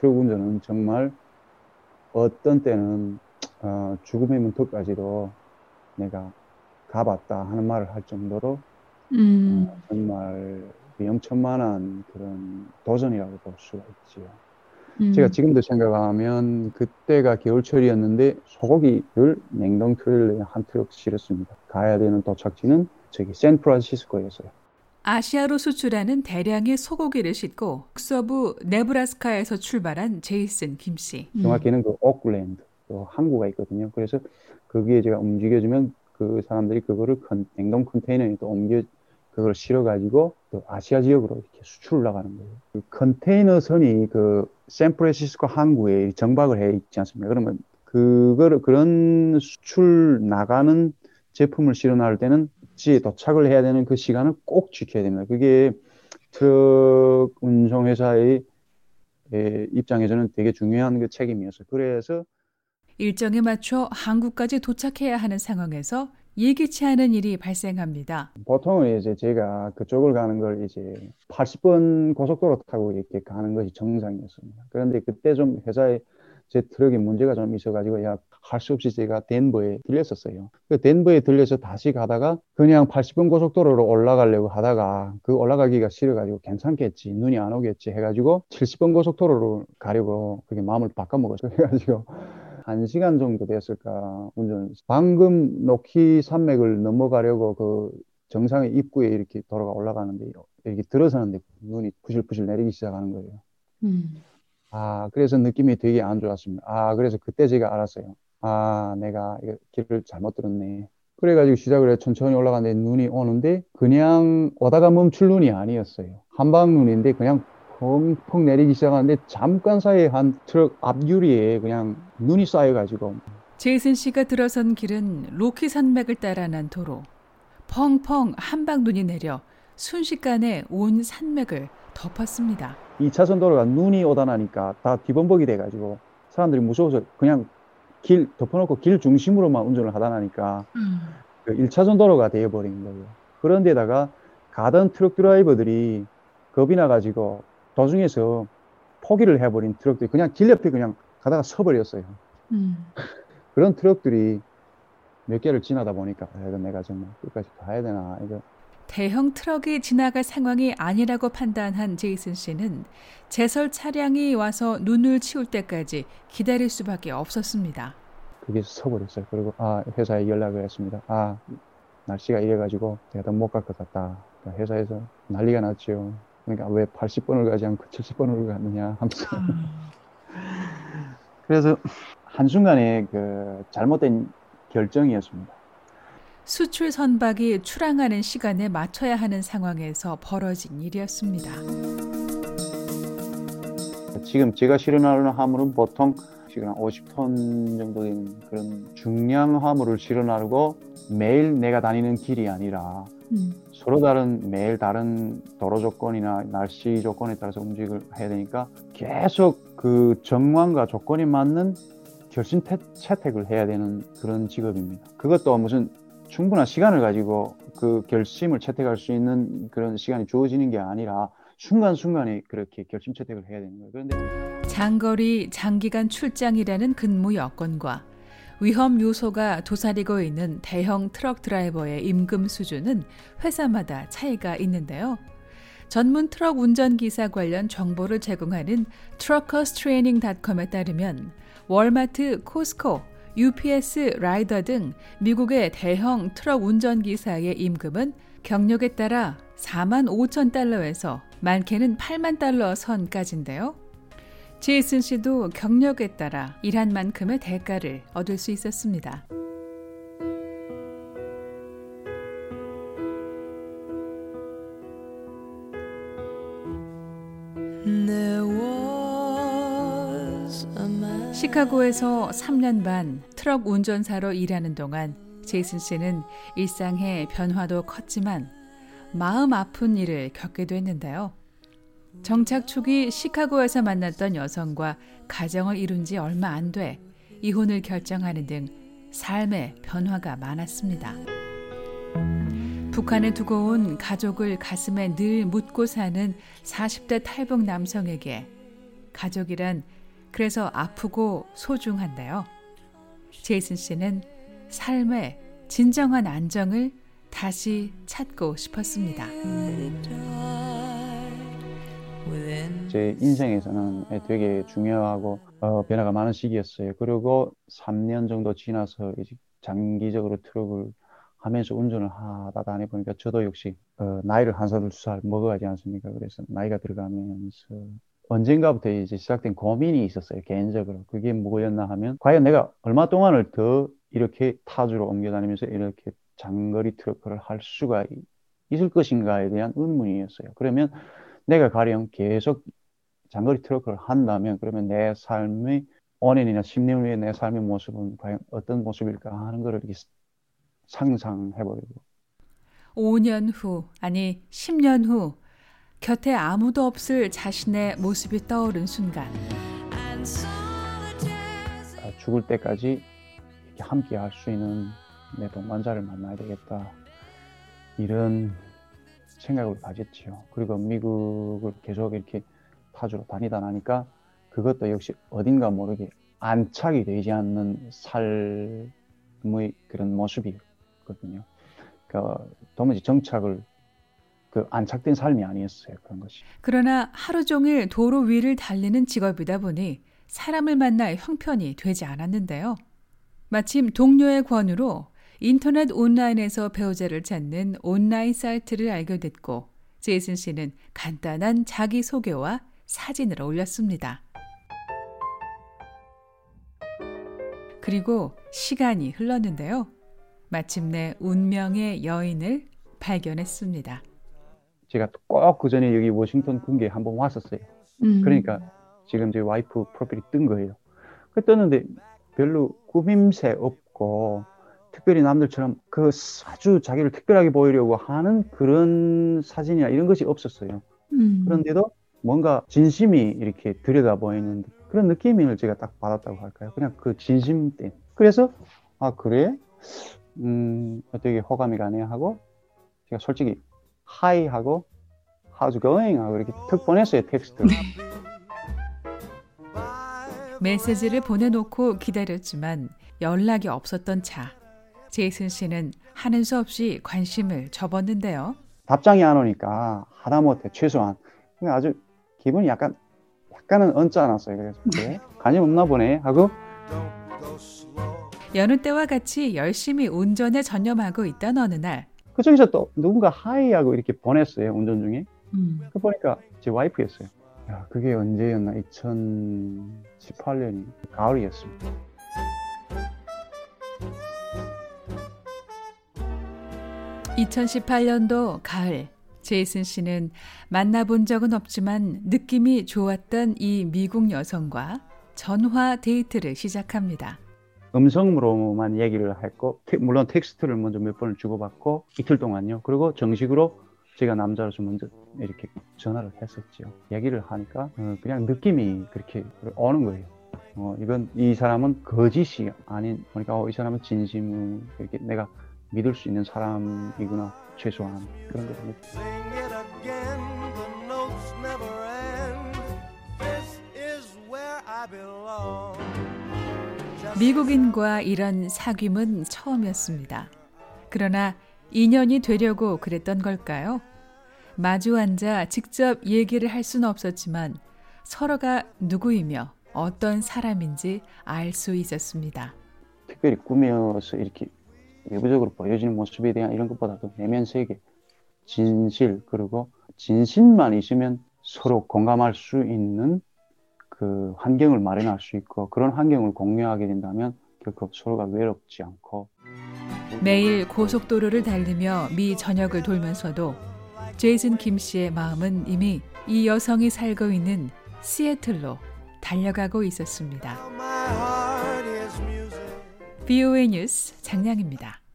트럭 운전은 정말 어떤 때는 어, 죽음의 문턱까지도 내가 가봤다 하는 말을 할 정도로 음. 어, 정말 위험천만한 그런 도전이라고 볼 수가 있지요. 음. 제가 지금도 생각하면 그때가 겨울철이었는데 소고기를 냉동 트레일러에 한 트럭 실었습니다. 가야 되는 도착지는 저기 샌프란시스코였어요. 아시아로 수출하는 대량의 소고기를 싣고 서부 네브라스카에서 출발한 제이슨 김 씨. 음. 정확히는 그 오클랜드, 또 항구가 있거든요. 그래서 거기에 제가 움직여주면 그 사람들이 그거를 컨- 냉동 컨테이너에 또 옮겨 그걸 실어가지고 또 아시아 지역으로 이렇게 수출을 나가는 거예요. 그 컨테이너 선이 그 샌프란시스코 항구에 정박을 해 있지 않습니까? 그러면 그거를 그런 수출 나가는 제품을 실어 나올 때는 지에 도착을 해야 되는 그 시간을 꼭 지켜야 됩니다. 그게 트럭 운송회사의 에, 입장에서는 되게 중요한 그 책임이었어요. 그래서 일정에 맞춰 한국까지 도착해야 하는 상황에서 예기치 않은 일이 발생합니다. 보통은 이제 제가 그쪽을 가는 걸 이제 80번 고속도로 타고 이렇게 가는 것이 정상이었습니다. 그런데 그때 좀 회사에 제 트럭에 문제가 좀 있어가지고 야, 할 수 없이 제가 덴버에 들렸었어요. 그 덴버에 들려서 다시 가다가 그냥 80번 고속도로로 올라가려고 하다가 그 올라가기가 싫어가지고 괜찮겠지, 눈이 안 오겠지 해가지고 70번 고속도로로 가려고 그게 마음을 바꿔먹었어요. 그래가지고 한 시간 정도 됐을까 운전. 방금 노키 산맥을 넘어가려고 그 정상의 입구에 이렇게 도로가 올라가는데 이렇게 들어서는데 눈이 부실부실 내리기 시작하는 거예요. 음. 아, 그래서 느낌이 되게 안 좋았습니다. 아, 그래서 그때 제가 알았어요. 아, 내가 이거 길을 잘못 들었네. 그래가지고 시작을 해 천천히 올라가는데 눈이 오는데 그냥 오다가 멈출 눈이 아니었어요. 한방 눈인데 그냥 펑펑 내리기 시작하는데 잠깐 사이에 한 트럭 앞유리에 그냥 눈이 쌓여가지고 제이슨 씨가 들어선 길은 로키 산맥을 따라 난 도로. 펑펑 한방 눈이 내려 순식간에 온 산맥을 덮었습니다. 2차선 도로가 눈이 오다 나니까 다 뒤범벅이 돼가지고 사람들이 무서워서 그냥 길 덮어놓고 길 중심으로만 운전을 하다 나니까 그 1차선 도로가 되어버린 거예요. 그런데다가 가던 트럭 드라이버들이 겁이 나가지고 도중에서 포기를 해버린 트럭들이 그냥 길 옆에 그냥 가다가 서버렸어요. 음. 그런 트럭들이 몇 개를 지나다 보니까 아, 이거 내가 정말 끝까지 가야 되나 이거 대형 트럭이 지나갈 상황이 아니라고 판단한 제이슨 씨는 제설 차량이 와서 눈을 치울 때까지 기다릴 수밖에 없었습니다. 그게 서버렸어요. 그리고 아 회사에 연락을 했습니다. 아 날씨가 이래가지고 제가 더 못 갈 것 같다. 그러니까 회사에서 난리가 났죠. 그러니까 왜 80번을 가지 않고 70번을 갔느냐 하면서 그래서 한순간에 그 잘못된 결정이었습니다. 수출 선박이 출항하는 시간에 맞춰야 하는 상황에서 벌어진 일이었습니다. 지금 제가 실어나르는 화물은 보통 지금 한 50톤 정도 되는 그런 중량 화물을 실어나르고 매일 내가 다니는 길이 아니라 음. 서로 다른 매일 다른 도로 조건이나 날씨 조건에 따라서 움직을 해야 되니까 계속 그 정황과 조건에 맞는 태, 채택을 해야 되는 그런 직업입니다. 그것도 무슨 충분한 시간을 가지고 그 결심을 채택할 수 있는 그런 시간이 주어지는 게 아니라 순간순간에 그렇게 결심 채택을 해야 되는 거예요. 그런데 장거리 장기간 출장이라는 근무 여건과 위험 요소가 도사리고 있는 대형 트럭 드라이버의 임금 수준은 회사마다 차이가 있는데요. 전문 트럭 운전기사 관련 정보를 제공하는 truckerstraining.com에 따르면 월마트, 코스코, UPS, 라이더 등 미국의 대형 트럭 운전기사의 임금은 경력에 따라 4만 5천 달러에서 많게는 8만 달러 선까지인데요. 제이슨 씨도 경력에 따라 일한 만큼의 대가를 얻을 수 있었습니다. 시카고에서 3년 반 트럭 운전사로 일하는 동안 제이슨 씨는 일상의 변화도 컸지만 마음 아픈 일을 겪기도 했는데요. 정착 초기 시카고에서 만났던 여성과 가정을 이룬 지 얼마 안 돼 이혼을 결정하는 등 삶의 변화가 많았습니다. 북한에 두고 온 가족을 가슴에 늘 묻고 사는 40대 탈북 남성에게 가족이란 그래서 아프고 소중한데요. 제이슨 씨는 삶의 진정한 안정을 다시 찾고 싶었습니다. 제 인생에서는 되게 중요하고 어, 변화가 많은 시기였어요. 그리고 3년 정도 지나서 이제 장기적으로 트럭을 하면서 운전을 하다 다니보니까 저도 역시 어, 나이를 한 살, 두 살 먹어가지 않습니까? 그래서 나이가 들어가면서 언젠가부터 이제 시작된 고민이 있었어요. 개인적으로. 그게 뭐였나 하면 과연 내가 얼마 동안을 더 이렇게 타주로 옮겨 다니면서 이렇게 장거리 트럭을 할 수가 있을 것인가에 대한 의문이었어요. 그러면 내가 가령 계속 장거리 트럭을 한다면 그러면 내 삶의 5년이나 10년 후에 내 삶의 모습은 과연 어떤 모습일까 하는 것을 이렇게 상상해버리고 5년 후 아니 10년 후 곁에 아무도 없을 자신의 모습이 떠오른 순간 아, 죽을 때까지 함께 할 수 있는 내 동반자를 만나야 되겠다 이런 생각을 가졌지요. 그리고 미국을 계속 이렇게 타주로 다니다 나니까 그것도 역시 어딘가 모르게 안착이 되지 않는 삶의 그런 모습이거든요. 그러니까 도무지 정착을 그 안착된 삶이 아니었어요. 그런 것이. 그러나 하루 종일 도로 위를 달리는 직업이다 보니 사람을 만날 형편이 되지 않았는데요. 마침 동료의 권유로 인터넷 온라인에서 배우자를 찾는 온라인 사이트를 알게 됐고 제이슨 씨는 간단한 자기소개와 사진을 올렸습니다. 그리고 시간이 흘렀는데요. 마침내 운명의 여인을 발견했습니다. 제가 꼭 그 전에 여기 워싱턴 군계에 한번 왔었어요. 음. 그러니까 지금 제 와이프 프로필이 뜬 거예요. 그 떴는데 별로 꾸밈새 없고 특별히 남들처럼 그 아주 자기를 특별하게 보이려고 하는 그런 사진이나 이런 것이 없었어요. 음. 그런데도 뭔가 진심이 이렇게 들여다 보이는 그런 느낌을 제가 딱 받았다고 할까요? 그냥 그 진심 때. 그래서 아 그래? 음 되게 호감이 가네 하고 제가 솔직히 hi 하고 how's going 하고 이렇게 툭 보냈어요 텍스트를. 메시지를 보내놓고 기다렸지만 연락이 없었던 차. 제이슨 씨는 하는 수 없이 관심을 접었는데요. 답장이 안 오니까 하다못해 최소한 아주 기분이 약간 약간은 언짢았어요. 그래서 그래 관심 없나 보네 하고 여느 때와 같이 열심히 운전에 전념하고 있던 어느 날 그중에서 또 누군가 하이하고 이렇게 보냈어요 운전 중에 음. 그 보니까 제 와이프였어요. 야 그게 언제였나 2018년이 가을이었습니다. 2018년도 가을 제이슨 씨는 만나본 적은 없지만 느낌이 좋았던 이 미국 여성과 전화 데이트를 시작합니다. 음성으로만 얘기를 했고 물론 텍스트를 먼저 몇 번을 주고받고 이틀 동안요. 그리고 정식으로 제가 남자로서 먼저 이렇게 전화를 했었죠. 얘기를 하니까 어, 그냥 느낌이 그렇게 오는 거예요. 어, 이건 이 사람은 거짓이 아닌 그러니까 어, 이 사람은 진심을 이렇게 내가 믿을 수 있는 사람이구나 최소한 그런 거죠. 미국인과 이런 사귐은 처음이었습니다. 그러나 인연이 되려고 그랬던 걸까요? 마주 앉아 직접 얘기를 할 수는 없었지만 서로가 누구이며 어떤 사람인지 알 수 있었습니다. 특별히 꾸며서 이렇게 외부적으로 보여지는 모습에 대한 이런 것보다도 내면 세계, 진실, 그리고 진실만 있으면 서로 공감할 수 있는 그 환경을 마련할 수 있고 그런 환경을 공유하게 된다면 결코 서로가 외롭지 않고 매일 고속도로를 달리며 미 전역을 돌면서도 제이슨 김 씨의 마음은 이미 이 여성이 살고 있는 시애틀로 달려가고 있었습니다. BOA 뉴스 장량입니다.